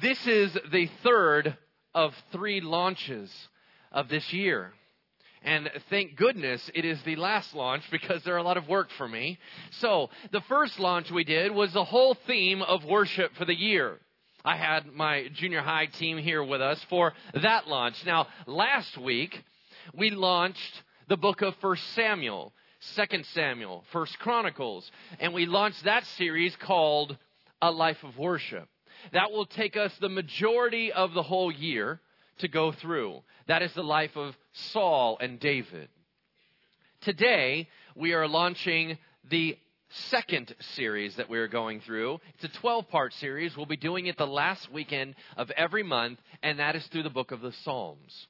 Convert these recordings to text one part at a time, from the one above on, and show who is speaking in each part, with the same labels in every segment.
Speaker 1: This is the third of three launches of this year. And thank goodness it is the last launch because there are a lot of work for me. So, the first launch we did was the whole theme of worship for the year. I had my junior high team here with us for that launch. Now, last week, we launched the book of First Samuel, Second Samuel, First Chronicles, and we launched that series called A Life of Worship. That will take us the majority of the whole year to go through. That is the life of Saul and David. Today, we are launching the second series that we're going through. It's a 12 part series. We'll be doing it the last weekend of every month, and that is through the book of the Psalms.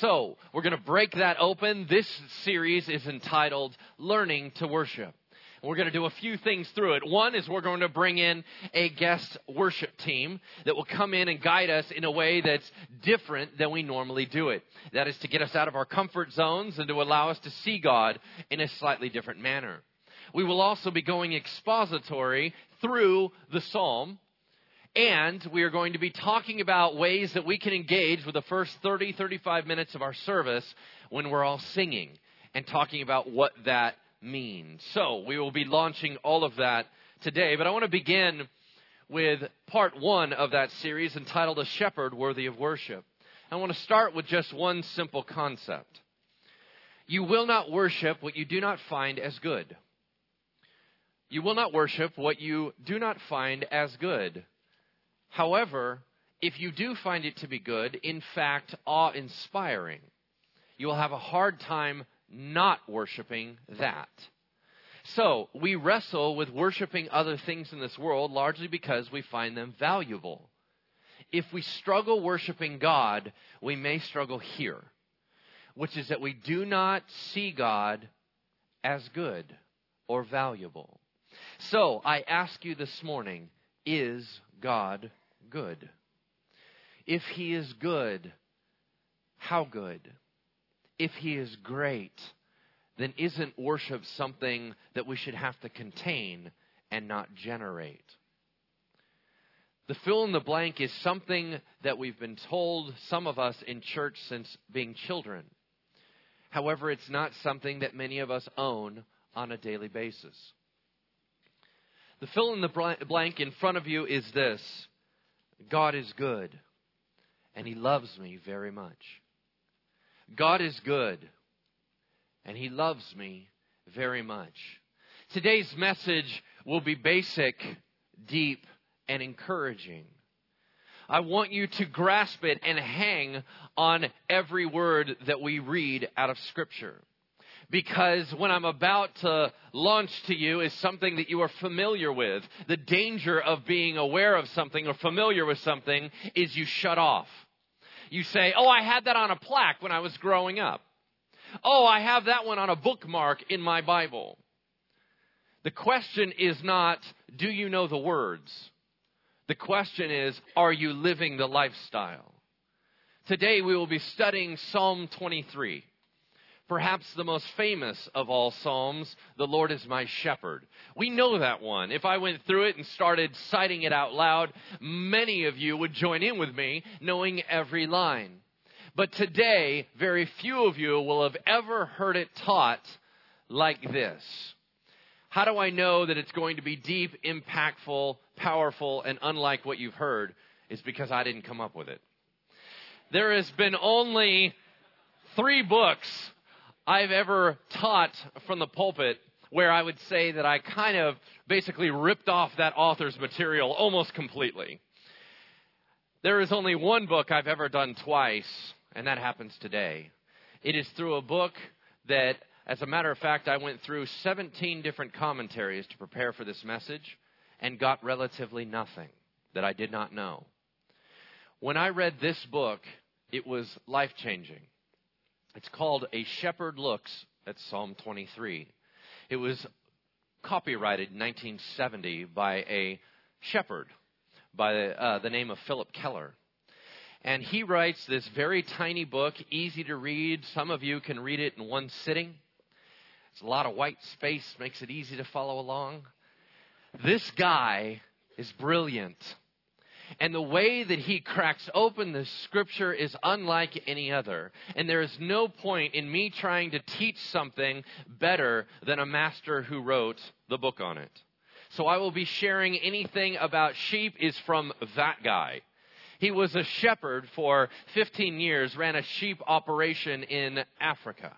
Speaker 1: So, we're going to break that open. This series is entitled Learning to Worship. We're going to do a few things through it. One is we're going to bring in a guest worship team that will come in and guide us in a way that's different than we normally do it. That is to get us out of our comfort zones and to allow us to see God in a slightly different manner. We will also be going expository through the psalm. And we are going to be talking about ways that we can engage with the first 30, 35 minutes of our service when we're all singing and talking about what that means. So we will be launching all of that today. But I want to begin with part one of that series entitled A Shepherd Worthy of Worship. I want to start with just one simple concept. You will not worship what you do not find as good. You will not worship what you do not find as good. However, if you do find it to be good, in fact, awe inspiring, you will have a hard time not worshiping that. So, we wrestle with worshiping other things in this world largely because we find them valuable. If we struggle worshiping God, we may struggle here, which is that we do not see God as good or valuable. So I ask you this morning is God good? If He is good, how good? If He is great, then isn't worship something that we should have to contain and not generate? The fill in the blank is something that we've been told, some of us in church, since being children. However, it's not something that many of us own on a daily basis. The fill in the blank in front of you is this God is good, and He loves me very much. God is good, and He loves me very much. Today's message will be basic, deep, and encouraging. I want you to grasp it and hang on every word that we read out of Scripture because what I'm about to launch to you is something that you are familiar with. The danger of being aware of something or familiar with something is you shut off. You say, Oh, I had that on a plaque when I was growing up. Oh, I have that one on a bookmark in my Bible. The question is not, Do you know the words? The question is, Are you living the lifestyle? Today we will be studying Psalm 23 perhaps the most famous of all Psalms, The Lord is my shepherd. We know that one. If I went through it and started citing it out loud, many of you would join in with me, knowing every line. But today, very few of you will have ever heard it taught like this. How do I know that it's going to be deep, impactful, powerful, and unlike what you've heard? Is because I didn't come up with it. There has been only three books I've ever taught from the pulpit where I would say that I kind of basically ripped off that author's material almost completely. There is only one book I've ever done twice, and that happens today. It is through a book that, as a matter of fact, I went through 17 different commentaries to prepare for this message and got relatively nothing that I did not know. When I read this book, it was life changing. It's called A Shepherd Looks at Psalm 23. It was copyrighted in 1970 by a shepherd by uh, the name of Phillip Keller. And he writes this very tiny book, easy to read. Some of you can read it in one sitting. It's a lot of white space, makes it easy to follow along. This guy is brilliant. And the way that he cracks open the scripture is unlike any other. And there is no point in me trying to teach something better than a master who wrote the book on it. So I will be sharing anything about sheep is from that guy. He was a shepherd for 15 years, ran a sheep operation in Africa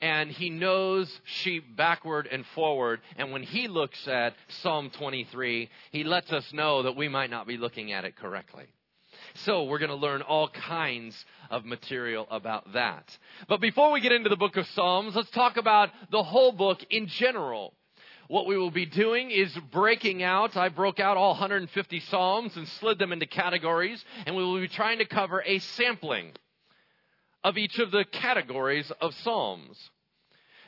Speaker 1: and he knows sheep backward and forward. And when he looks at Psalm 23, he lets us know that we might not be looking at it correctly. So we're going to learn all kinds of material about that. But before we get into the book of Psalms, let's talk about the whole book in general. What we will be doing is breaking out. I broke out all 150 Psalms and slid them into categories, and we will be trying to cover a sampling of each of the categories of Psalms.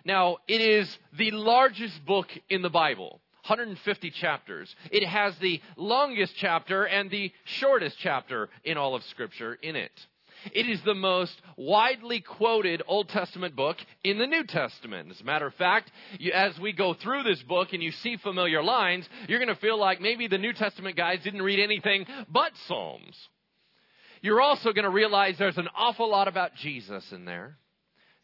Speaker 1: Now, it is the largest book in the Bible. 150 chapters. It has the longest chapter and the shortest chapter in all of Scripture in it. It is the most widely quoted Old Testament book in the New Testament. As a matter of fact, you, as we go through this book and you see familiar lines, you're going to feel like maybe the New Testament guys didn't read anything but Psalms. You're also going to realize there's an awful lot about Jesus in there.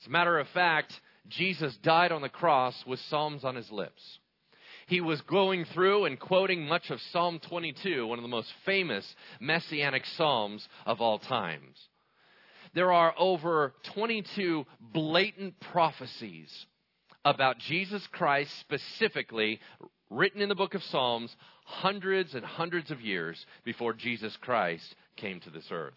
Speaker 1: As a matter of fact, Jesus died on the cross with Psalms on his lips. He was going through and quoting much of Psalm 22, one of the most famous messianic psalms of all times. There are over 22 blatant prophecies about Jesus Christ specifically written in the book of Psalms hundreds and hundreds of years before Jesus Christ came to this earth.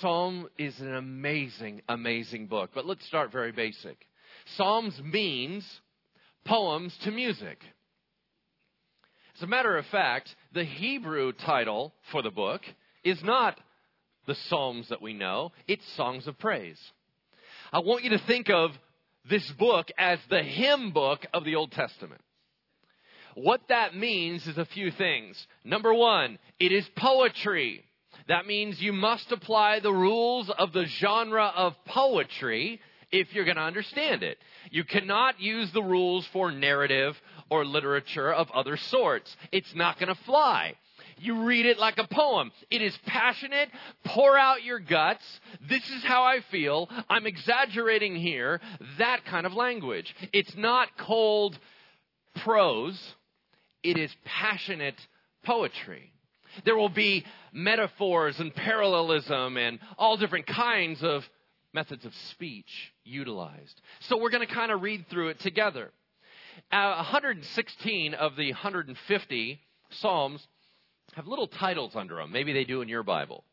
Speaker 1: Psalm is an amazing, amazing book. But let's start very basic. Psalms means poems to music. As a matter of fact, the Hebrew title for the book is not the Psalms that we know, it's Songs of Praise. I want you to think of this book as the hymn book of the Old Testament. What that means is a few things. Number one, it is poetry. That means you must apply the rules of the genre of poetry if you're going to understand it. You cannot use the rules for narrative or literature of other sorts. It's not going to fly. You read it like a poem. It is passionate. Pour out your guts. This is how I feel. I'm exaggerating here. That kind of language. It's not cold prose. It is passionate poetry. There will be metaphors and parallelism and all different kinds of methods of speech utilized. So we're going to kind of read through it together. Uh, 116 of the 150 Psalms have little titles under them. Maybe they do in your Bible.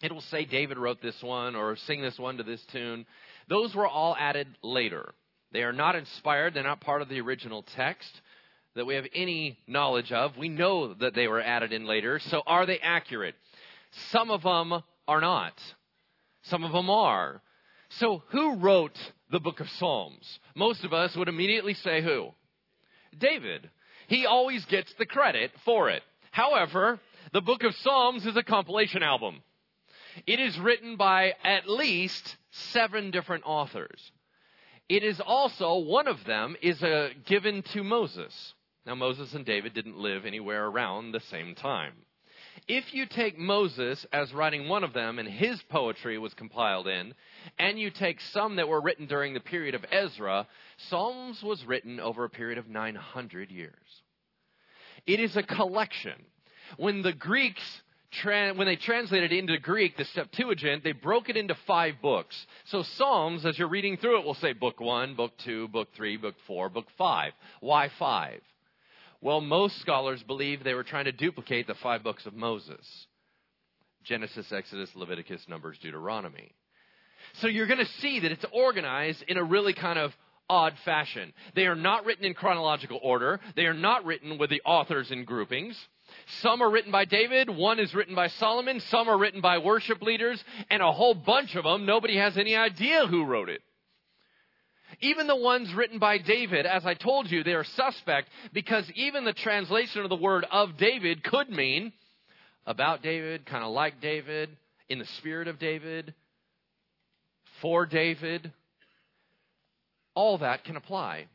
Speaker 1: It will say David wrote this one or sing this one to this tune. Those were all added later. They are not inspired, they're not part of the original text that we have any knowledge of. We know that they were added in later. So are they accurate? Some of them are not. Some of them are. So who wrote the book of Psalms? Most of us would immediately say who? David. He always gets the credit for it. However, the book of Psalms is a compilation album. It is written by at least seven different authors. It is also, one of them is uh, given to Moses. Now, Moses and David didn't live anywhere around the same time. If you take Moses as writing one of them and his poetry was compiled in, and you take some that were written during the period of Ezra, Psalms was written over a period of 900 years. It is a collection. When the Greeks when they translated it into Greek, the Septuagint, they broke it into five books. So Psalms, as you're reading through it, will say book one, book two, book three, book four, book five. Why five? Well, most scholars believe they were trying to duplicate the five books of Moses Genesis, Exodus, Leviticus, Numbers, Deuteronomy. So you're going to see that it's organized in a really kind of odd fashion. They are not written in chronological order, they are not written with the authors in groupings. Some are written by David, one is written by Solomon, some are written by worship leaders, and a whole bunch of them, nobody has any idea who wrote it. Even the ones written by David, as I told you, they are suspect because even the translation of the word of David could mean about David, kind of like David, in the spirit of David, for David. All that can apply.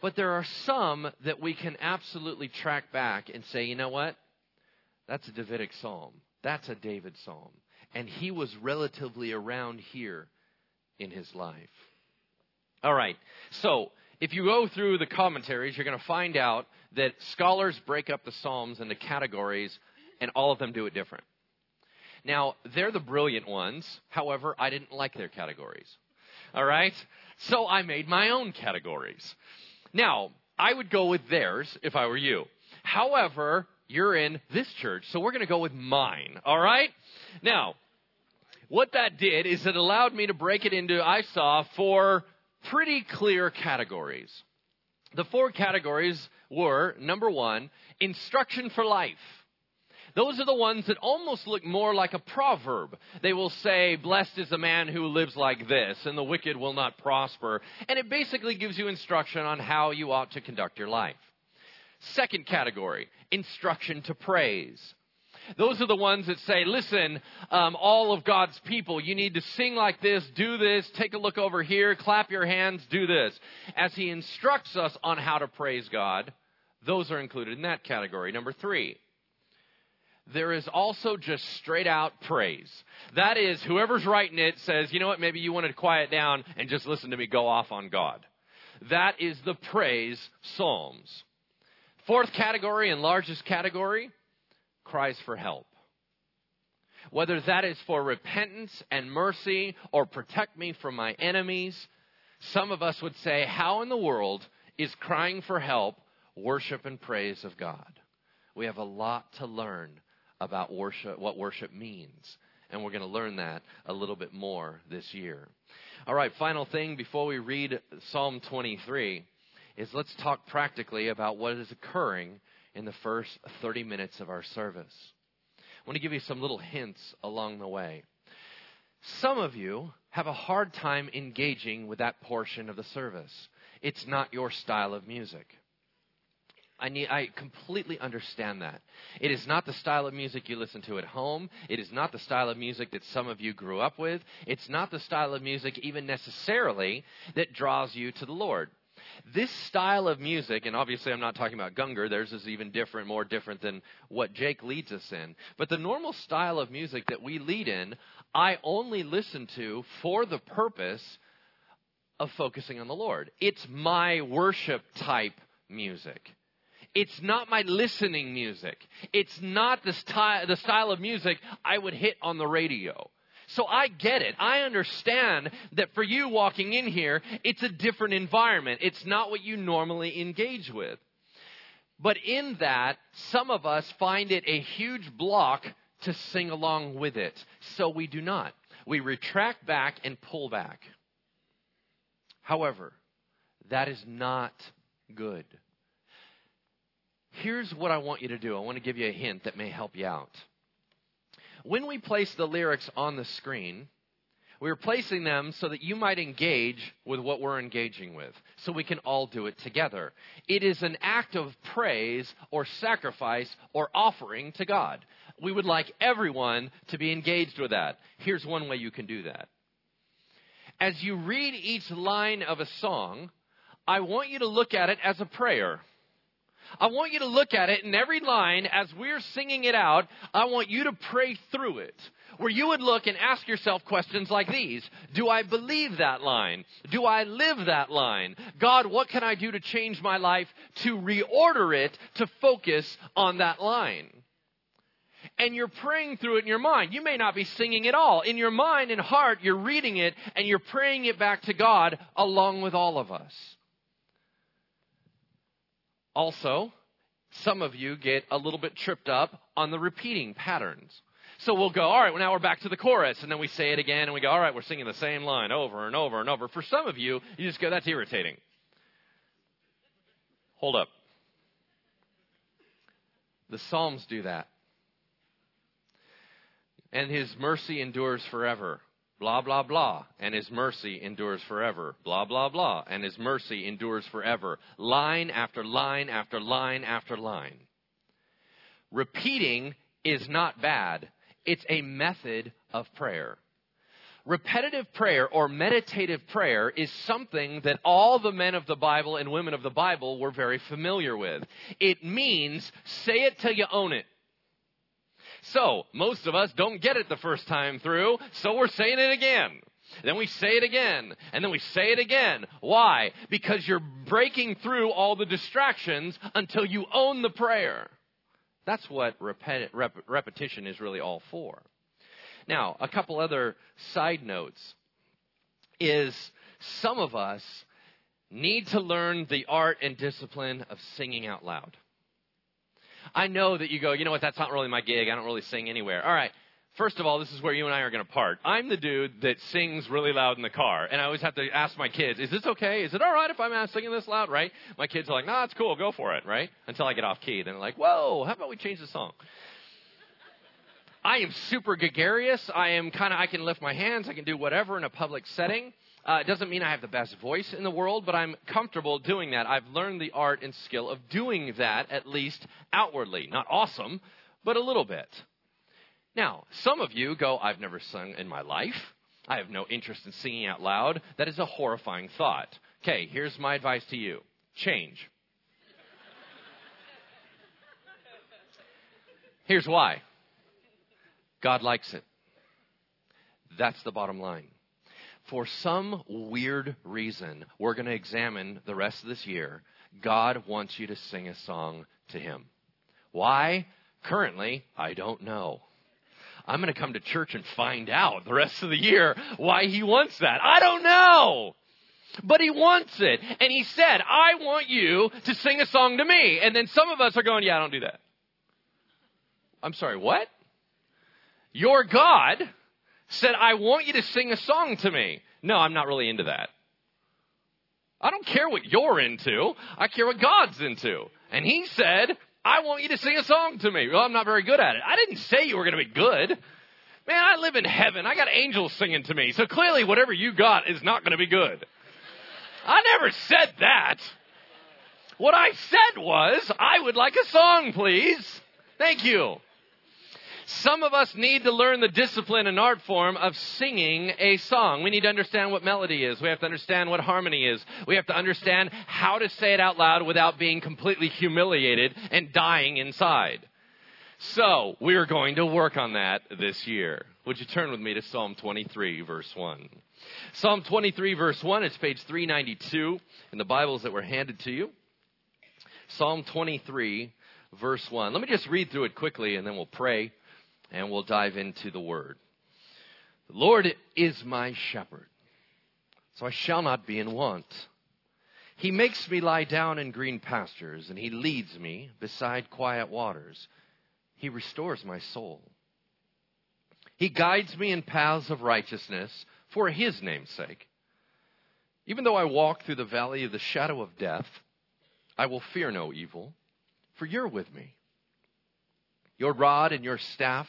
Speaker 1: But there are some that we can absolutely track back and say, you know what? That's a Davidic psalm. That's a David psalm. And he was relatively around here in his life. All right. So, if you go through the commentaries, you're going to find out that scholars break up the Psalms into categories, and all of them do it different. Now, they're the brilliant ones. However, I didn't like their categories. All right? So I made my own categories. Now, I would go with theirs if I were you. However, you're in this church, so we're going to go with mine. All right? Now, what that did is it allowed me to break it into, I saw, four pretty clear categories. The four categories were number one, instruction for life. Those are the ones that almost look more like a proverb. They will say, Blessed is the man who lives like this, and the wicked will not prosper. And it basically gives you instruction on how you ought to conduct your life. Second category, instruction to praise. Those are the ones that say, listen, um, all of God's people, you need to sing like this, do this, take a look over here, clap your hands, do this. As He instructs us on how to praise God, those are included in that category. Number three, there is also just straight out praise. That is, whoever's writing it says, you know what, maybe you want to quiet down and just listen to me go off on God. That is the praise Psalms. Fourth category and largest category cries for help. Whether that is for repentance and mercy or protect me from my enemies, some of us would say, How in the world is crying for help worship and praise of God? We have a lot to learn about worship, what worship means. And we're going to learn that a little bit more this year. All right, final thing before we read Psalm 23 is let's talk practically about what is occurring in the first 30 minutes of our service. I want to give you some little hints along the way. Some of you have a hard time engaging with that portion of the service. It's not your style of music. I need I completely understand that. It is not the style of music you listen to at home. It is not the style of music that some of you grew up with. It's not the style of music even necessarily that draws you to the Lord. This style of music, and obviously I'm not talking about Gungor, theirs is even different, more different than what Jake leads us in. But the normal style of music that we lead in, I only listen to for the purpose of focusing on the Lord. It's my worship type music. It's not my listening music. It's not the, the style of music I would hit on the radio. So I get it. I understand that for you walking in here, it's a different environment. It's not what you normally engage with. But in that, some of us find it a huge block to sing along with it. So we do not. We retract back and pull back. However, that is not good. Here's what I want you to do. I want to give you a hint that may help you out. When we place the lyrics on the screen, we're placing them so that you might engage with what we're engaging with, so we can all do it together. It is an act of praise or sacrifice or offering to God. We would like everyone to be engaged with that. Here's one way you can do that. As you read each line of a song, I want you to look at it as a prayer. I want you to look at it in every line as we're singing it out. I want you to pray through it. Where you would look and ask yourself questions like these Do I believe that line? Do I live that line? God, what can I do to change my life to reorder it to focus on that line? and you're praying through it in your mind. You may not be singing it all. In your mind and heart, you're reading it and you're praying it back to God along with all of us. Also, some of you get a little bit tripped up on the repeating patterns. So we'll go, all right, well, now we're back to the chorus. And then we say it again and we go, all right, we're singing the same line over and over and over. For some of you, you just go, that's irritating. Hold up. The Psalms do that. And his mercy endures forever blah, blah, blah, and his mercy endures forever. Blah, blah, blah, and his mercy endures forever. Line after line after line after line. Repeating is not bad, it's a method of prayer. Repetitive prayer or meditative prayer is something that all the men of the Bible and women of the Bible were very familiar with. It means say it till you own it. So, most of us don't get it the first time through, so we're saying it again. Then we say it again, and then we say it again. Why? Because you're breaking through all the distractions until you own the prayer. That's what repet- rep- repetition is really all for. Now, a couple other side notes is some of us need to learn the art and discipline of singing out loud. I know that you go, you know what, that's not really my gig. I don't really sing anywhere. All right. First of all, this is where you and I are going to part. I'm the dude that sings really loud in the car, and I always have to ask my kids, "Is this okay? Is it all right if I'm singing this loud?" Right? My kids are like, "Nah, it's cool. Go for it." Right? Until I get off key, then they're like, "Whoa, how about we change the song?" I am super gregarious. I am kind of I can lift my hands. I can do whatever in a public setting. Uh, it doesn't mean I have the best voice in the world, but I'm comfortable doing that. I've learned the art and skill of doing that, at least outwardly. Not awesome, but a little bit. Now, some of you go, I've never sung in my life. I have no interest in singing out loud. That is a horrifying thought. Okay, here's my advice to you change. Here's why God likes it. That's the bottom line for some weird reason, we're going to examine the rest of this year. God wants you to sing a song to Him. Why? Currently, I don't know. I'm going to come to church and find out the rest of the year why He wants that. I don't know. But He wants it. And He said, I want you to sing a song to me. And then some of us are going, yeah, I don't do that. I'm sorry, what? Your God said, I want you to sing a song to me. No, I'm not really into that. I don't care what you're into. I care what God's into. And he said, I want you to sing a song to me. Well, I'm not very good at it. I didn't say you were going to be good. Man, I live in heaven. I got angels singing to me. So clearly, whatever you got is not going to be good. I never said that. What I said was, I would like a song, please. Thank you. Some of us need to learn the discipline and art form of singing a song. We need to understand what melody is. We have to understand what harmony is. We have to understand how to say it out loud without being completely humiliated and dying inside. So, we are going to work on that this year. Would you turn with me to Psalm 23, verse 1? Psalm 23, verse 1, it's page 392 in the Bibles that were handed to you. Psalm 23, verse 1. Let me just read through it quickly and then we'll pray and we'll dive into the word. The Lord is my shepherd, so I shall not be in want. He makes me lie down in green pastures, and he leads me beside quiet waters. He restores my soul. He guides me in paths of righteousness for his name's sake. Even though I walk through the valley of the shadow of death, I will fear no evil, for you're with me. Your rod and your staff,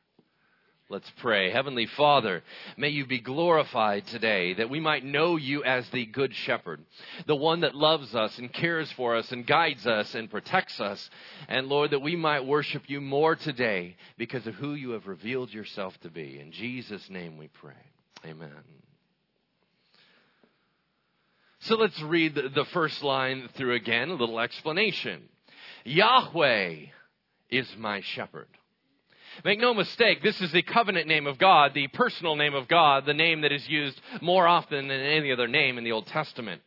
Speaker 1: Let's pray. Heavenly Father, may you be glorified today that we might know you as the Good Shepherd, the one that loves us and cares for us and guides us and protects us. And Lord, that we might worship you more today because of who you have revealed yourself to be. In Jesus' name we pray. Amen. So let's read the first line through again, a little explanation. Yahweh is my shepherd. Make no mistake, this is the covenant name of God, the personal name of God, the name that is used more often than any other name in the Old Testament.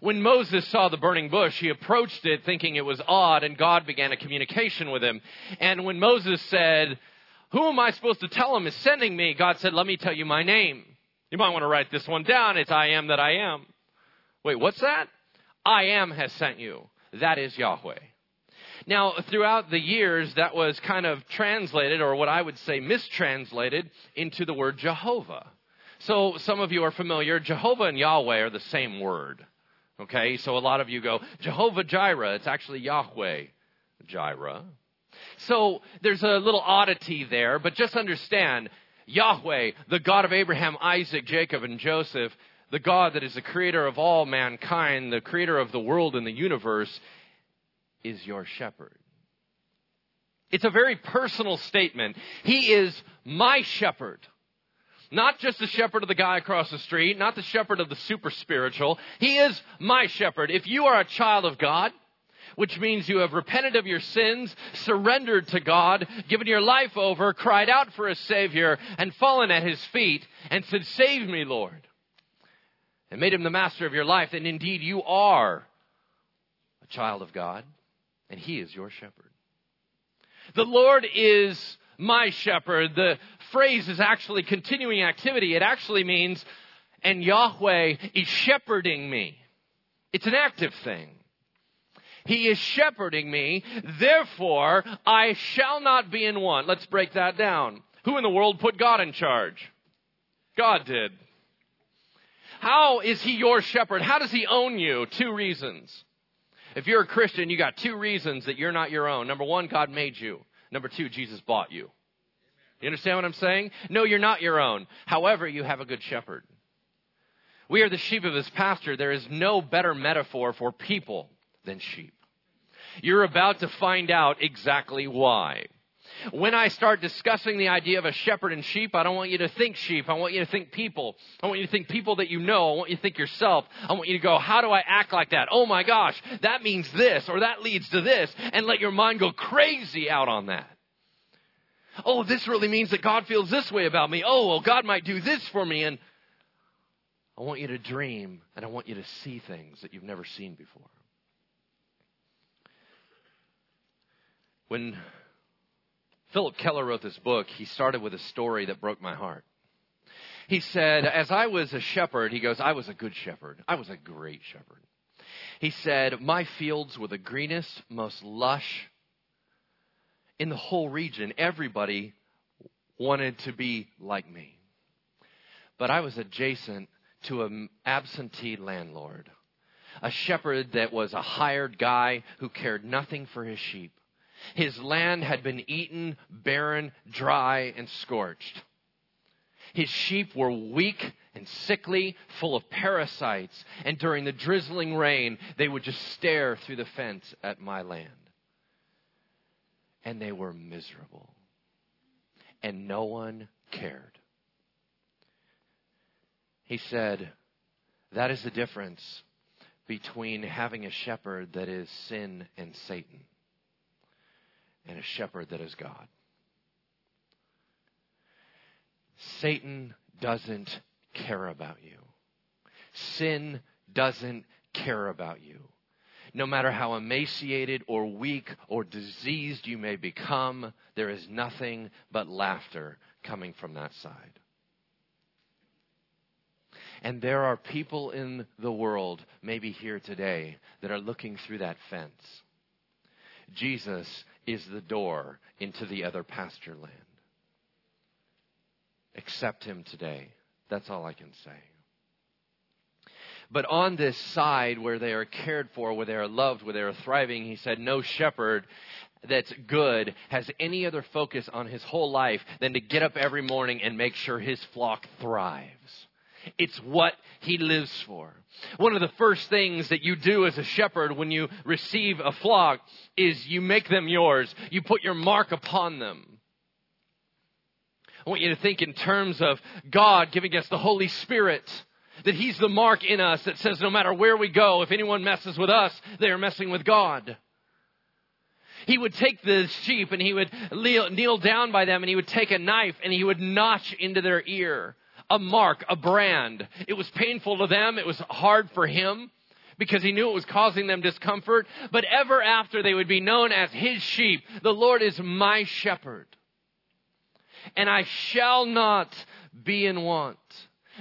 Speaker 1: When Moses saw the burning bush, he approached it thinking it was odd, and God began a communication with him. And when Moses said, Who am I supposed to tell him is sending me? God said, Let me tell you my name. You might want to write this one down. It's I am that I am. Wait, what's that? I am has sent you. That is Yahweh. Now, throughout the years, that was kind of translated, or what I would say mistranslated, into the word Jehovah. So some of you are familiar. Jehovah and Yahweh are the same word. Okay, so a lot of you go, Jehovah Jireh. It's actually Yahweh Jireh. So there's a little oddity there, but just understand Yahweh, the God of Abraham, Isaac, Jacob, and Joseph, the God that is the creator of all mankind, the creator of the world and the universe, is your shepherd. It's a very personal statement. He is my shepherd. Not just the shepherd of the guy across the street, not the shepherd of the super spiritual. He is my shepherd. If you are a child of God, which means you have repented of your sins, surrendered to God, given your life over, cried out for a Savior, and fallen at His feet, and said, Save me, Lord, and made Him the master of your life, then indeed you are a child of God, and He is your shepherd. The Lord is my shepherd. The phrase is actually continuing activity. It actually means, and Yahweh is shepherding me. It's an active thing. He is shepherding me, therefore I shall not be in want. Let's break that down. Who in the world put God in charge? God did. How is he your shepherd? How does he own you? Two reasons. If you're a Christian, you got two reasons that you're not your own. Number one, God made you. Number two, Jesus bought you. You understand what I'm saying? No, you're not your own. However, you have a good shepherd. We are the sheep of his pasture. There is no better metaphor for people than sheep. You're about to find out exactly why. When I start discussing the idea of a shepherd and sheep, I don't want you to think sheep. I want you to think people. I want you to think people that you know. I want you to think yourself. I want you to go, how do I act like that? Oh my gosh, that means this or that leads to this. And let your mind go crazy out on that. Oh, this really means that God feels this way about me. Oh, well, God might do this for me. And I want you to dream and I want you to see things that you've never seen before. When Phillip Keller wrote this book, he started with a story that broke my heart. He said, As I was a shepherd, he goes, I was a good shepherd. I was a great shepherd. He said, My fields were the greenest, most lush in the whole region. Everybody wanted to be like me. But I was adjacent to an absentee landlord, a shepherd that was a hired guy who cared nothing for his sheep. His land had been eaten, barren, dry, and scorched. His sheep were weak and sickly, full of parasites, and during the drizzling rain, they would just stare through the fence at my land. And they were miserable. And no one cared. He said, That is the difference between having a shepherd that is sin and Satan and a shepherd that is God. Satan doesn't care about you. Sin doesn't care about you. No matter how emaciated or weak or diseased you may become, there is nothing but laughter coming from that side. And there are people in the world, maybe here today, that are looking through that fence. Jesus is the door into the other pasture land. Accept him today. That's all I can say. But on this side where they are cared for, where they are loved, where they are thriving, he said, No shepherd that's good has any other focus on his whole life than to get up every morning and make sure his flock thrives. It's what he lives for. One of the first things that you do as a shepherd when you receive a flock is you make them yours. You put your mark upon them. I want you to think in terms of God giving us the Holy Spirit. That He's the mark in us that says no matter where we go, if anyone messes with us, they are messing with God. He would take the sheep and he would kneel down by them and he would take a knife and he would notch into their ear a mark, a brand. It was painful to them. It was hard for him because he knew it was causing them discomfort. But ever after they would be known as his sheep. The Lord is my shepherd. And I shall not be in want.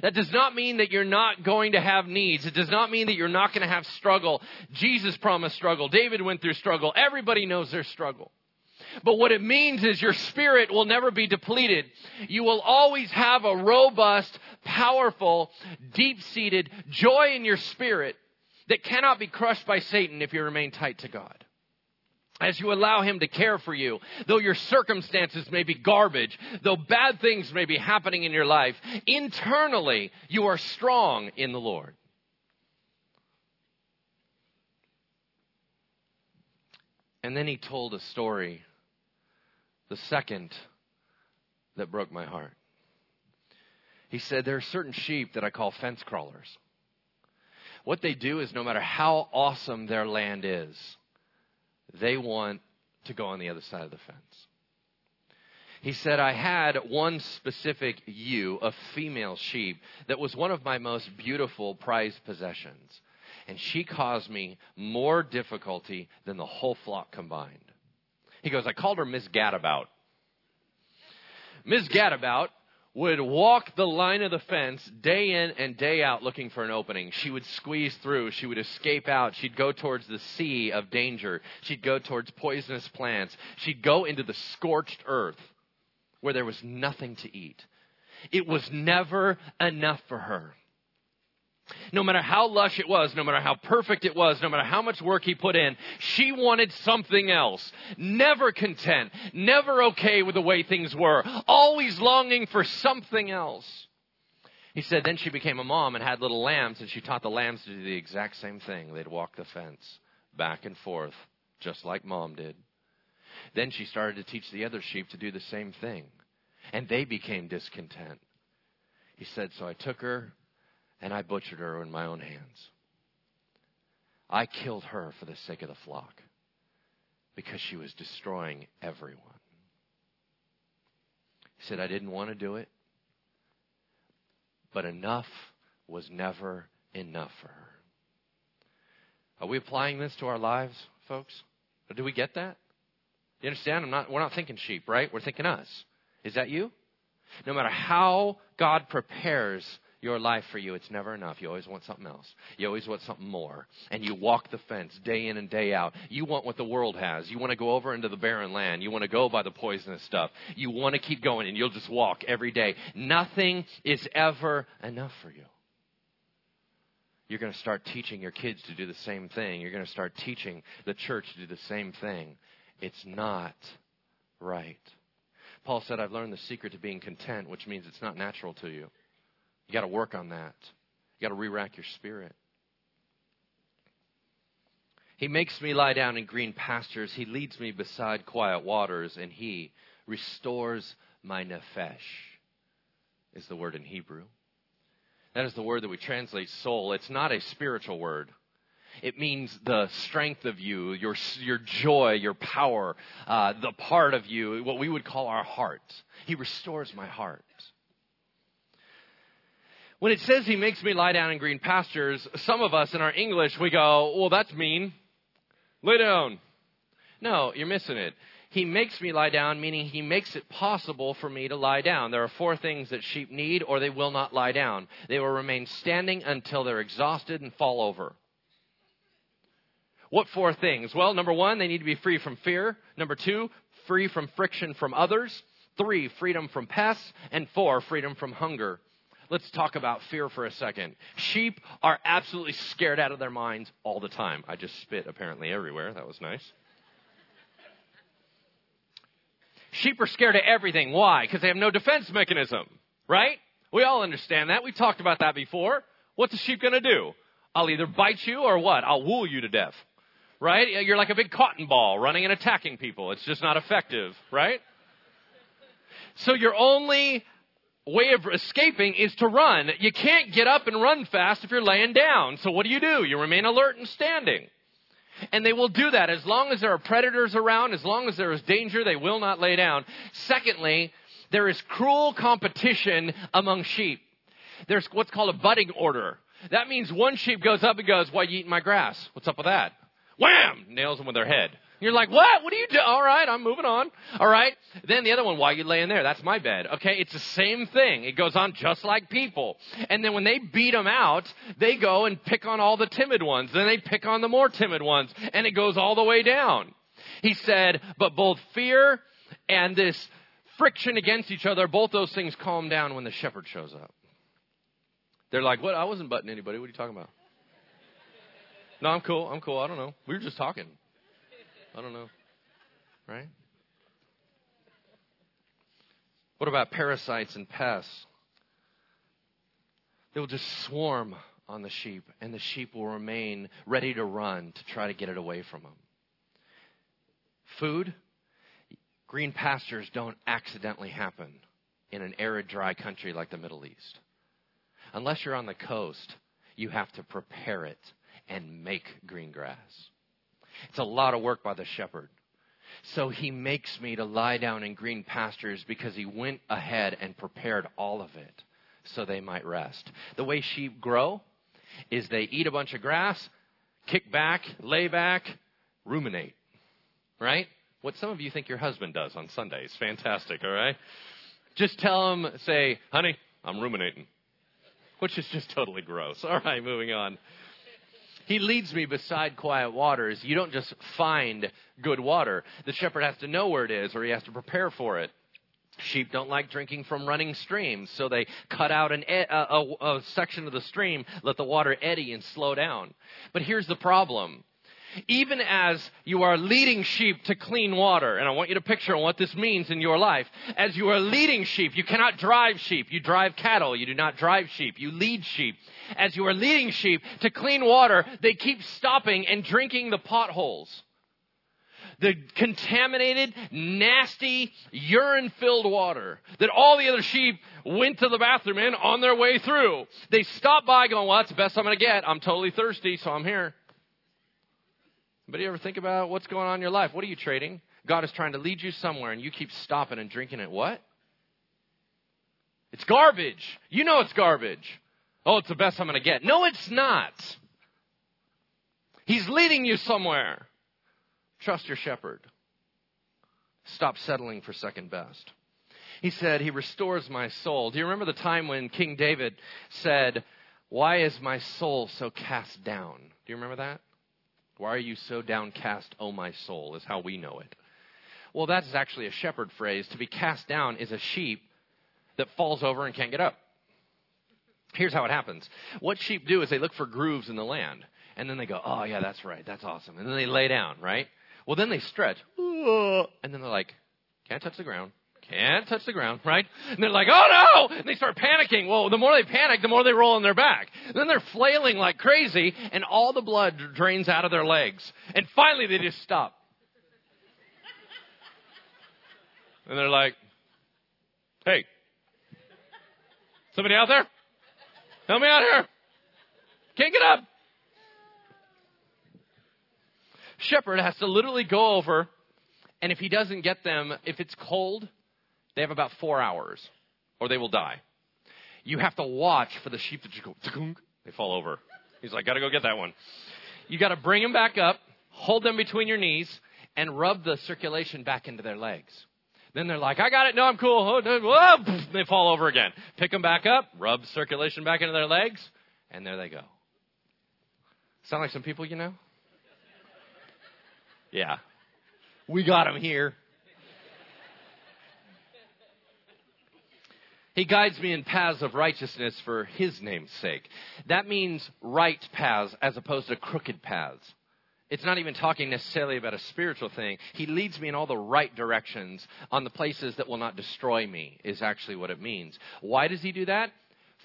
Speaker 1: That does not mean that you're not going to have needs. It does not mean that you're not going to have struggle. Jesus promised struggle. David went through struggle. Everybody knows their struggle. But what it means is your spirit will never be depleted. You will always have a robust, powerful, deep seated joy in your spirit that cannot be crushed by Satan if you remain tight to God. As you allow Him to care for you, though your circumstances may be garbage, though bad things may be happening in your life, internally you are strong in the Lord. And then he told a story the second that broke my heart. He said, There are certain sheep that I call fence crawlers. What they do is no matter how awesome their land is, they want to go on the other side of the fence. He said, I had one specific ewe, a female sheep, that was one of my most beautiful prized possessions. And she caused me more difficulty than the whole flock combined. He goes, I called her Miss Gadabout. Miss Gadabout would walk the line of the fence day in and day out looking for an opening. She would squeeze through. She would escape out. She'd go towards the sea of danger. She'd go towards poisonous plants. She'd go into the scorched earth where there was nothing to eat. It was never enough for her. No matter how lush it was, no matter how perfect it was, no matter how much work he put in, she wanted something else. Never content, never okay with the way things were, always longing for something else. He said then she became a mom and had little lambs, and she taught the lambs to do the exact same thing. They'd walk the fence back and forth, just like mom did. Then she started to teach the other sheep to do the same thing, and they became discontent. He said, So I took her and I butchered her in my own hands. I killed her for the sake of the flock because she was destroying everyone. He said, I didn't want to do it, but enough was never enough for her. Are we applying this to our lives, folks? Or do we get that? You understand? I'm not, we're not thinking sheep, right? We're thinking us. Is that you? No matter how God prepares your life for you, it's never enough. You always want something else. You always want something more. And you walk the fence day in and day out. You want what the world has. You want to go over into the barren land. You want to go by the poisonous stuff. You want to keep going, and you'll just walk every day. Nothing is ever enough for you. You're going to start teaching your kids to do the same thing. You're going to start teaching the church to do the same thing. It's not right. Paul said, I've learned the secret to being content, which means it's not natural to you. You got to work on that. You got to re rack your spirit. He makes me lie down in green pastures. He leads me beside quiet waters, and He restores my nephesh, is the word in Hebrew. That is the word that we translate soul. It's not a spiritual word. It means the strength of you, your, your joy, your power, uh, the part of you, what we would call our heart. He restores my heart. When it says he makes me lie down in green pastures, some of us in our English, we go, well, that's mean. Lay down. No, you're missing it. He makes me lie down, meaning he makes it possible for me to lie down. There are four things that sheep need, or they will not lie down. They will remain standing until they're exhausted and fall over. What four things? Well, number one, they need to be free from fear. Number two, free from friction from others. Three, freedom from pests. And four, freedom from hunger. Let's talk about fear for a second. Sheep are absolutely scared out of their minds all the time. I just spit apparently everywhere. That was nice. Sheep are scared of everything. Why? Because they have no defense mechanism, right? We all understand that. We've talked about that before. What's a sheep going to do? I'll either bite you or what? I'll wool you to death, right? You're like a big cotton ball running and attacking people. It's just not effective, right? So your only way of escaping is to run. You can't get up and run fast if you're laying down. So what do you do? You remain alert and standing. And they will do that as long as there are predators around, as long as there is danger, they will not lay down. Secondly, there is cruel competition among sheep. There's what's called a butting order. That means one sheep goes up and goes, Why you eating my grass? What's up with that? Wham! Nails them with their head. You're like, what? What are you doing? All right, I'm moving on. All right. Then the other one, why are you laying there? That's my bed. Okay, it's the same thing. It goes on just like people. And then when they beat them out, they go and pick on all the timid ones. Then they pick on the more timid ones. And it goes all the way down. He said, but both fear and this friction against each other, both those things calm down when the shepherd shows up. They're like, what? I wasn't butting anybody. What are you talking about? No, I'm cool. I'm cool. I don't know. We were just talking. I don't know. Right? What about parasites and pests? They will just swarm on the sheep, and the sheep will remain ready to run to try to get it away from them. Food, Green pastures don't accidentally happen in an arid, dry country like the Middle East. Unless you're on the coast, you have to prepare it and make green grass. It's a lot of work by the shepherd. So he makes me to lie down in green pastures because he went ahead and prepared all of it so they might rest. The way sheep grow is they eat a bunch of grass, kick back, lay back, ruminate. Right? What some of you think your husband does on Sundays. Fantastic, all right? Just tell him, say, honey, I'm ruminating. Which is just totally gross. All right, moving on. He leads me beside quiet waters. You don't just find good water. The shepherd has to know where it is or he has to prepare for it. Sheep don't like drinking from running streams, so they cut out an, a, section of the stream, let the water eddy and slow down. But here's the problem even as you are leading sheep to clean water, and I want you to picture what this means in your life. As you are leading sheep, you cannot drive sheep. You drive cattle. You do not drive sheep. You lead sheep. As you are leading sheep to clean water, they keep stopping and drinking the potholes. The contaminated, nasty, urine filled water that all the other sheep went to the bathroom in on their way through. They stop by going, well, that's the best I'm going to get. I'm totally thirsty, so I'm here. But you ever think about what's going on in your life? What are you trading? God is trying to lead you somewhere and you keep stopping and drinking it. What? It's garbage. You know it's garbage. Oh, it's the best I'm going to get. No, it's not. He's leading you somewhere. Trust your shepherd. Stop settling for second best. He said, He restores my soul. Do you remember the time when King David said, Why is my soul so cast down? Do you remember that? Why are you so downcast, O my soul, is how we know it. Well, that's actually a shepherd phrase. To be cast down is a sheep that falls over and can't get up. Here's how it happens. What sheep do is they look for grooves in the land. And then they go, oh, yeah, that's right. That's awesome. And then they lay down, right? Well, then they stretch. And then they're like, can't touch the ground. Can't touch the ground, right? And they're like, oh no! And they start panicking. Well, the more they panic, the more they roll on their back. And then they're flailing like crazy, and all the blood drains out of their legs. And finally, they just stop. And they're like, hey, somebody out there? Help me out here. Can't get up. Shepherd has to literally go over, and if he doesn't get them, if it's cold, they have about four hours, or they will die. You have to watch for the sheep to go, they fall over. He's like, gotta go get that one. You gotta bring them back up, hold them between your knees, and rub the circulation back into their legs. Then they're like, I got it. No, I'm cool. Oh, whoa, they fall over again. Pick them back up, rub circulation back into their legs, and there they go. Sound like some people you know? Yeah. We got them here. He guides me in paths of righteousness for his name's sake. That means right paths as opposed to crooked paths. It's not even talking necessarily about a spiritual thing. He leads me in all the right directions on the places that will not destroy me, is actually what it means. Why does he do that?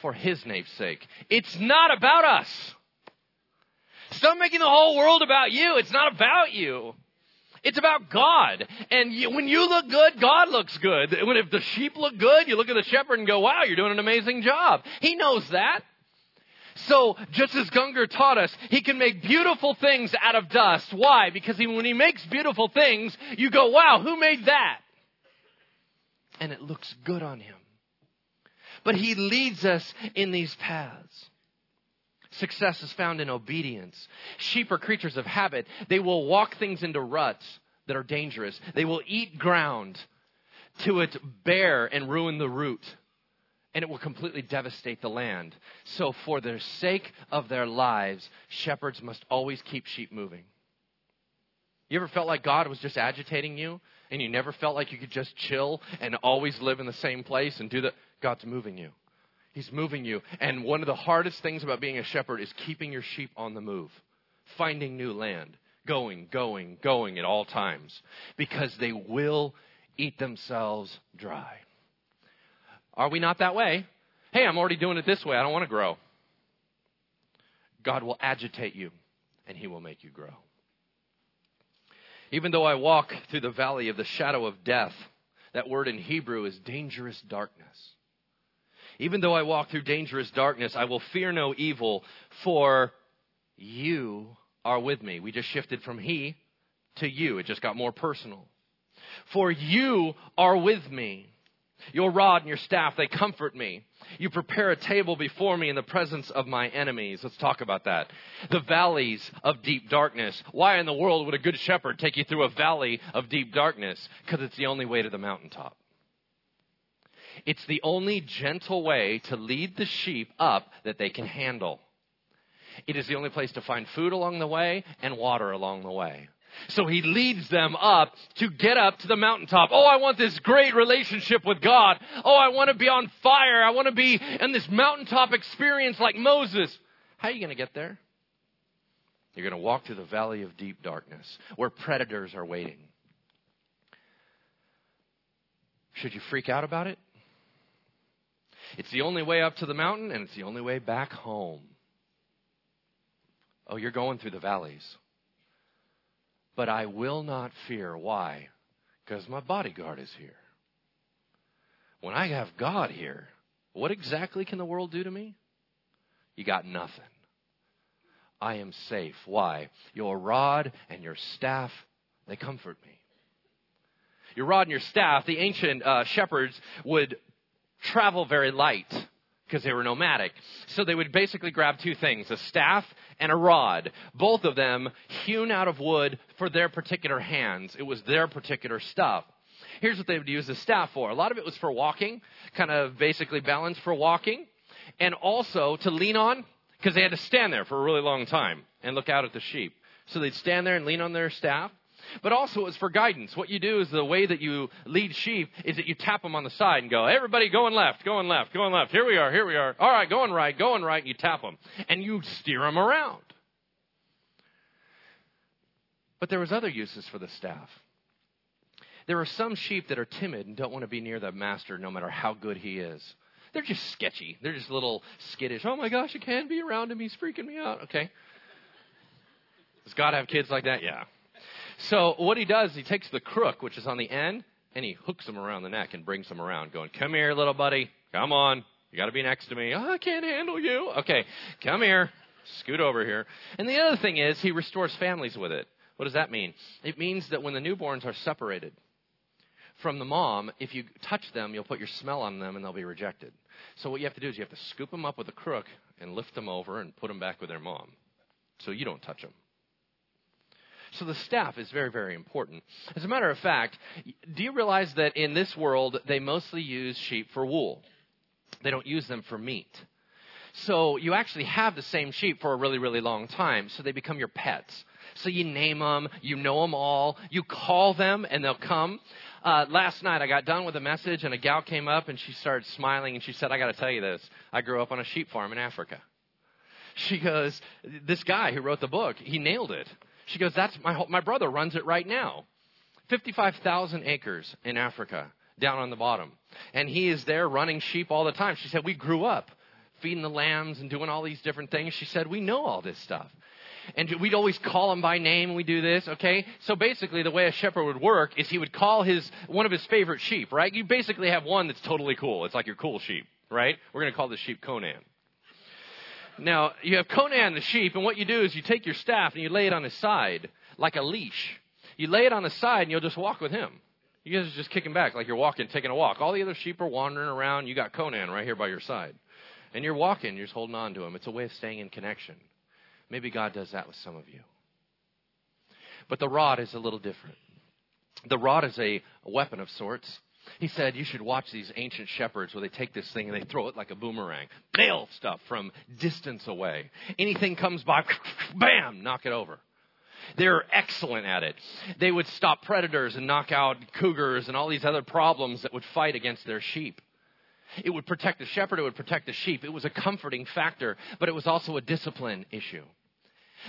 Speaker 1: For his name's sake. It's not about us. Stop making the whole world about you. It's not about you. It's about God. And you, when you look good, God looks good. When if the sheep look good, you look at the shepherd and go, wow, you're doing an amazing job. He knows that. So, just as Gungor taught us, he can make beautiful things out of dust. Why? Because he, when he makes beautiful things, you go, wow, who made that? And it looks good on him. But he leads us in these paths. Success is found in obedience. Sheep are creatures of habit. They will walk things into ruts that are dangerous. They will eat ground to it bare and ruin the root. And it will completely devastate the land. So, for the sake of their lives, shepherds must always keep sheep moving. You ever felt like God was just agitating you and you never felt like you could just chill and always live in the same place and do that? God's moving you. He's moving you. And one of the hardest things about being a shepherd is keeping your sheep on the move, finding new land, going, going, going at all times, because they will eat themselves dry. Are we not that way? Hey, I'm already doing it this way. I don't want to grow. God will agitate you, and He will make you grow. Even though I walk through the valley of the shadow of death, that word in Hebrew is dangerous darkness. Even though I walk through dangerous darkness, I will fear no evil, for you are with me. We just shifted from he to you. It just got more personal. For you are with me. Your rod and your staff, they comfort me. You prepare a table before me in the presence of my enemies. Let's talk about that. The valleys of deep darkness. Why in the world would a good shepherd take you through a valley of deep darkness? Because it's the only way to the mountaintop. It's the only gentle way to lead the sheep up that they can handle. It is the only place to find food along the way and water along the way. So he leads them up to get up to the mountaintop. Oh, I want this great relationship with God. Oh, I want to be on fire. I want to be in this mountaintop experience like Moses. How are you going to get there? You're going to walk through the valley of deep darkness where predators are waiting. Should you freak out about it? It's the only way up to the mountain and it's the only way back home. Oh, you're going through the valleys. But I will not fear. Why? Because my bodyguard is here. When I have God here, what exactly can the world do to me? You got nothing. I am safe. Why? Your rod and your staff, they comfort me. Your rod and your staff, the ancient uh, shepherds would travel very light because they were nomadic. So they would basically grab two things a staff and a rod, both of them hewn out of wood for their particular hands. It was their particular stuff. Here's what they would use the staff for. A lot of it was for walking, kind of basically balance for walking, and also to lean on because they had to stand there for a really long time and look out at the sheep. So they'd stand there and lean on their staff. But also it's for guidance. What you do is the way that you lead sheep is that you tap them on the side and go, everybody going left, going left, going left. Here we are, here we are. All right, going right, going right. And you tap them and you steer them around. But there was other uses for the staff. There are some sheep that are timid and don't want to be near the master no matter how good he is. They're just sketchy. They're just a little skittish. Oh my gosh, I can't be around him. He's freaking me out. Okay. Does God have kids like that? Yeah. So what he does, he takes the crook, which is on the end, and he hooks him around the neck and brings him around, going, "Come here, little buddy. Come on. You got to be next to me. Oh, I can't handle you. Okay, come here. Scoot over here." And the other thing is, he restores families with it. What does that mean? It means that when the newborns are separated from the mom, if you touch them, you'll put your smell on them and they'll be rejected. So what you have to do is you have to scoop them up with a crook and lift them over and put them back with their mom. So you don't touch them. So the staff is very, very important. As a matter of fact, do you realize that in this world, they mostly use sheep for wool? They don't use them for meat. So you actually have the same sheep for a really, really long time. So they become your pets. So you name them, you know them all, you call them, and they'll come. Uh, last night I got done with a message, and a gal came up and she started smiling, and she said, "I got to tell you this. I grew up on a sheep farm in Africa." She goes, "This guy who wrote the book, he nailed it." She goes, That's my, my brother runs it right now. 55,000 acres in Africa, down on the bottom. And he is there running sheep all the time. She said, We grew up feeding the lambs and doing all these different things. She said, We know all this stuff. And we'd always call him by name. We do this, okay? So basically, the way a shepherd would work is he would call his one of his favorite sheep, right? You basically have one that's totally cool. It's like your cool sheep, right? We're going to call this sheep Conan. Now, you have Conan the sheep, and what you do is you take your staff and you lay it on his side like a leash. You lay it on the side and you'll just walk with him. You guys are just kicking back like you're walking, taking a walk. All the other sheep are wandering around. You got Conan right here by your side. And you're walking, you're just holding on to him. It's a way of staying in connection. Maybe God does that with some of you. But the rod is a little different. The rod is a weapon of sorts. He said, You should watch these ancient shepherds where they take this thing and they throw it like a boomerang. Nail stuff from distance away. Anything comes by, bam, knock it over. They're excellent at it. They would stop predators and knock out cougars and all these other problems that would fight against their sheep. It would protect the shepherd, it would protect the sheep. It was a comforting factor, but it was also a discipline issue.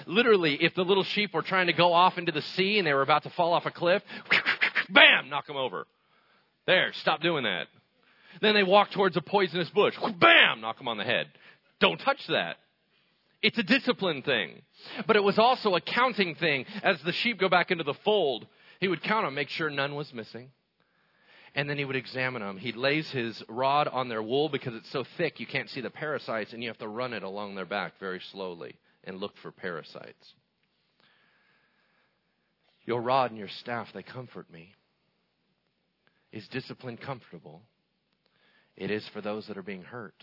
Speaker 1: Literally, if the little sheep were trying to go off into the sea and they were about to fall off a cliff, bam, knock them over. There, stop doing that. Then they walk towards a poisonous bush. Bam! Knock them on the head. Don't touch that. It's a discipline thing. But it was also a counting thing. As the sheep go back into the fold, he would count them, make sure none was missing. And then he would examine them. He lays his rod on their wool because it's so thick you can't see the parasites, and you have to run it along their back very slowly and look for parasites. Your rod and your staff, they comfort me. Is discipline comfortable? It is for those that are being hurt.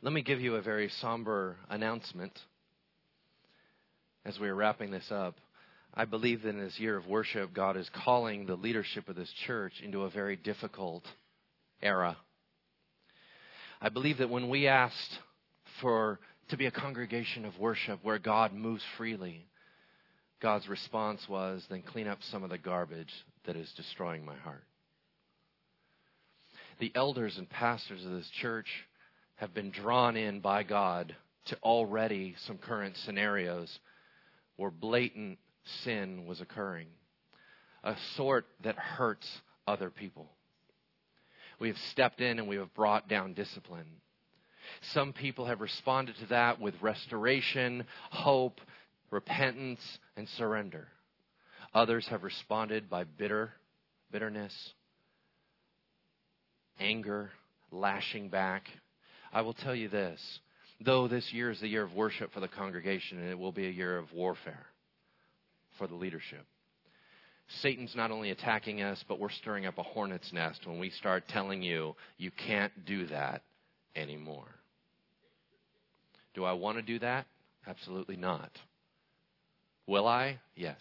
Speaker 1: Let me give you a very somber announcement as we are wrapping this up. I believe that in this year of worship, God is calling the leadership of this church into a very difficult era. I believe that when we asked for to be a congregation of worship where God moves freely, God's response was, then clean up some of the garbage that is destroying my heart. The elders and pastors of this church have been drawn in by God to already some current scenarios where blatant sin was occurring, a sort that hurts other people. We have stepped in and we have brought down discipline. Some people have responded to that with restoration, hope, repentance, and surrender. Others have responded by bitter, bitterness, anger, lashing back. I will tell you this though this year is the year of worship for the congregation, and it will be a year of warfare for the leadership. Satan's not only attacking us, but we're stirring up a hornet's nest when we start telling you you can't do that anymore. Do I want to do that? Absolutely not. Will I? Yes.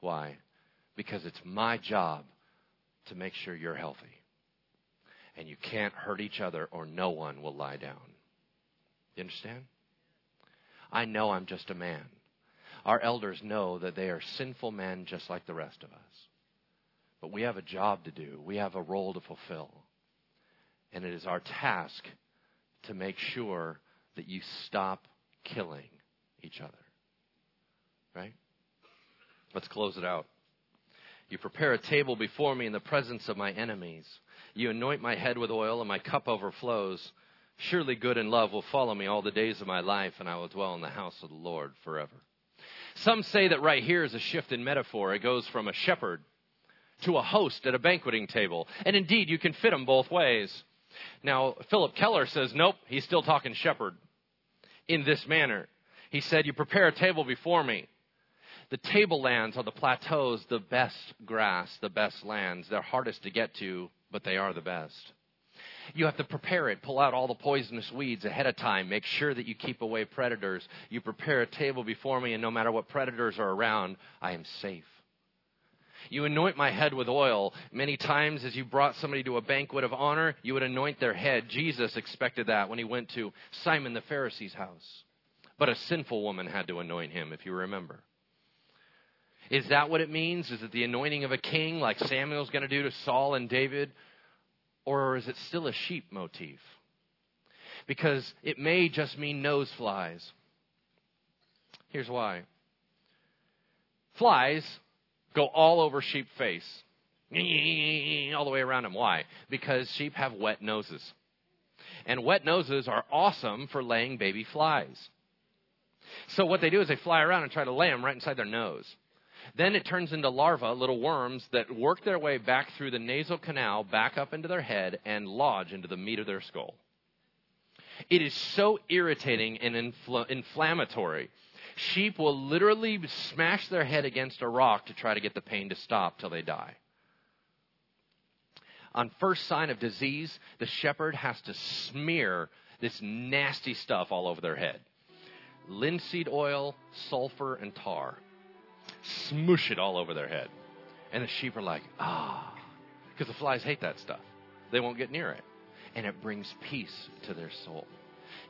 Speaker 1: Why? Because it's my job to make sure you're healthy. And you can't hurt each other, or no one will lie down. You understand? I know I'm just a man. Our elders know that they are sinful men just like the rest of us. But we have a job to do, we have a role to fulfill. And it is our task to make sure that you stop killing each other. Right? Let's close it out. You prepare a table before me in the presence of my enemies. You anoint my head with oil, and my cup overflows. Surely good and love will follow me all the days of my life, and I will dwell in the house of the Lord forever. Some say that right here is a shift in metaphor. It goes from a shepherd to a host at a banqueting table. And indeed, you can fit them both ways. Now, Phillip Keller says, nope, he's still talking shepherd in this manner. He said, You prepare a table before me. The tablelands are the plateaus, the best grass, the best lands. They're hardest to get to, but they are the best. You have to prepare it, pull out all the poisonous weeds ahead of time, make sure that you keep away predators. You prepare a table before me, and no matter what predators are around, I am safe. You anoint my head with oil. Many times, as you brought somebody to a banquet of honor, you would anoint their head. Jesus expected that when he went to Simon the Pharisee's house. But a sinful woman had to anoint him, if you remember. Is that what it means? Is it the anointing of a king like Samuel's going to do to Saul and David? Or is it still a sheep motif? Because it may just mean nose flies. Here's why flies go all over sheep face, all the way around them. Why? Because sheep have wet noses. And wet noses are awesome for laying baby flies. So what they do is they fly around and try to lay them right inside their nose. Then it turns into larvae, little worms that work their way back through the nasal canal, back up into their head, and lodge into the meat of their skull. It is so irritating and infl- inflammatory. Sheep will literally smash their head against a rock to try to get the pain to stop till they die. On first sign of disease, the shepherd has to smear this nasty stuff all over their head linseed oil, sulfur, and tar smoosh it all over their head. And the sheep are like, ah, because the flies hate that stuff. They won't get near it. And it brings peace to their soul.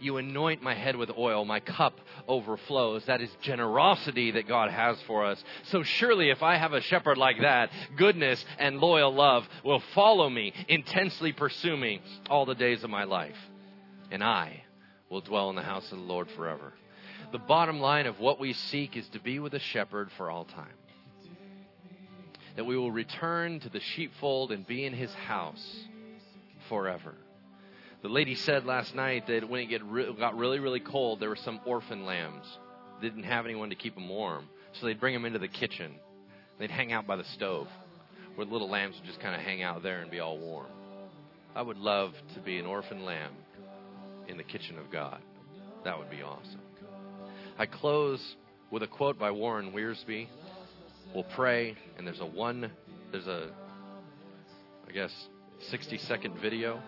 Speaker 1: You anoint my head with oil, my cup overflows. That is generosity that God has for us. So surely, if I have a shepherd like that, goodness and loyal love will follow me, intensely pursue me all the days of my life. And I will dwell in the house of the Lord forever the bottom line of what we seek is to be with a shepherd for all time. That we will return to the sheepfold and be in his house forever. The lady said last night that when it re- got really, really cold, there were some orphan lambs. They didn't have anyone to keep them warm. So they'd bring them into the kitchen. They'd hang out by the stove where the little lambs would just kind of hang out there and be all warm. I would love to be an orphan lamb in the kitchen of God. That would be awesome. I close with a quote by Warren Wiersbe. We'll pray, and there's a one, there's a, I guess, 60 second video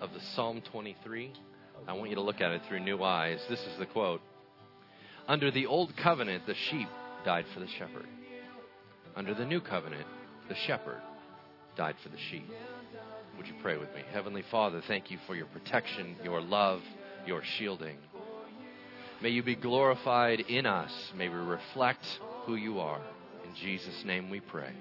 Speaker 1: of the Psalm 23. I want you to look at it through new eyes. This is the quote Under the old covenant, the sheep died for the shepherd. Under the new covenant, the shepherd died for the sheep. Would you pray with me? Heavenly Father, thank you for your protection, your love, your shielding. May you be glorified in us. May we reflect who you are. In Jesus' name we pray.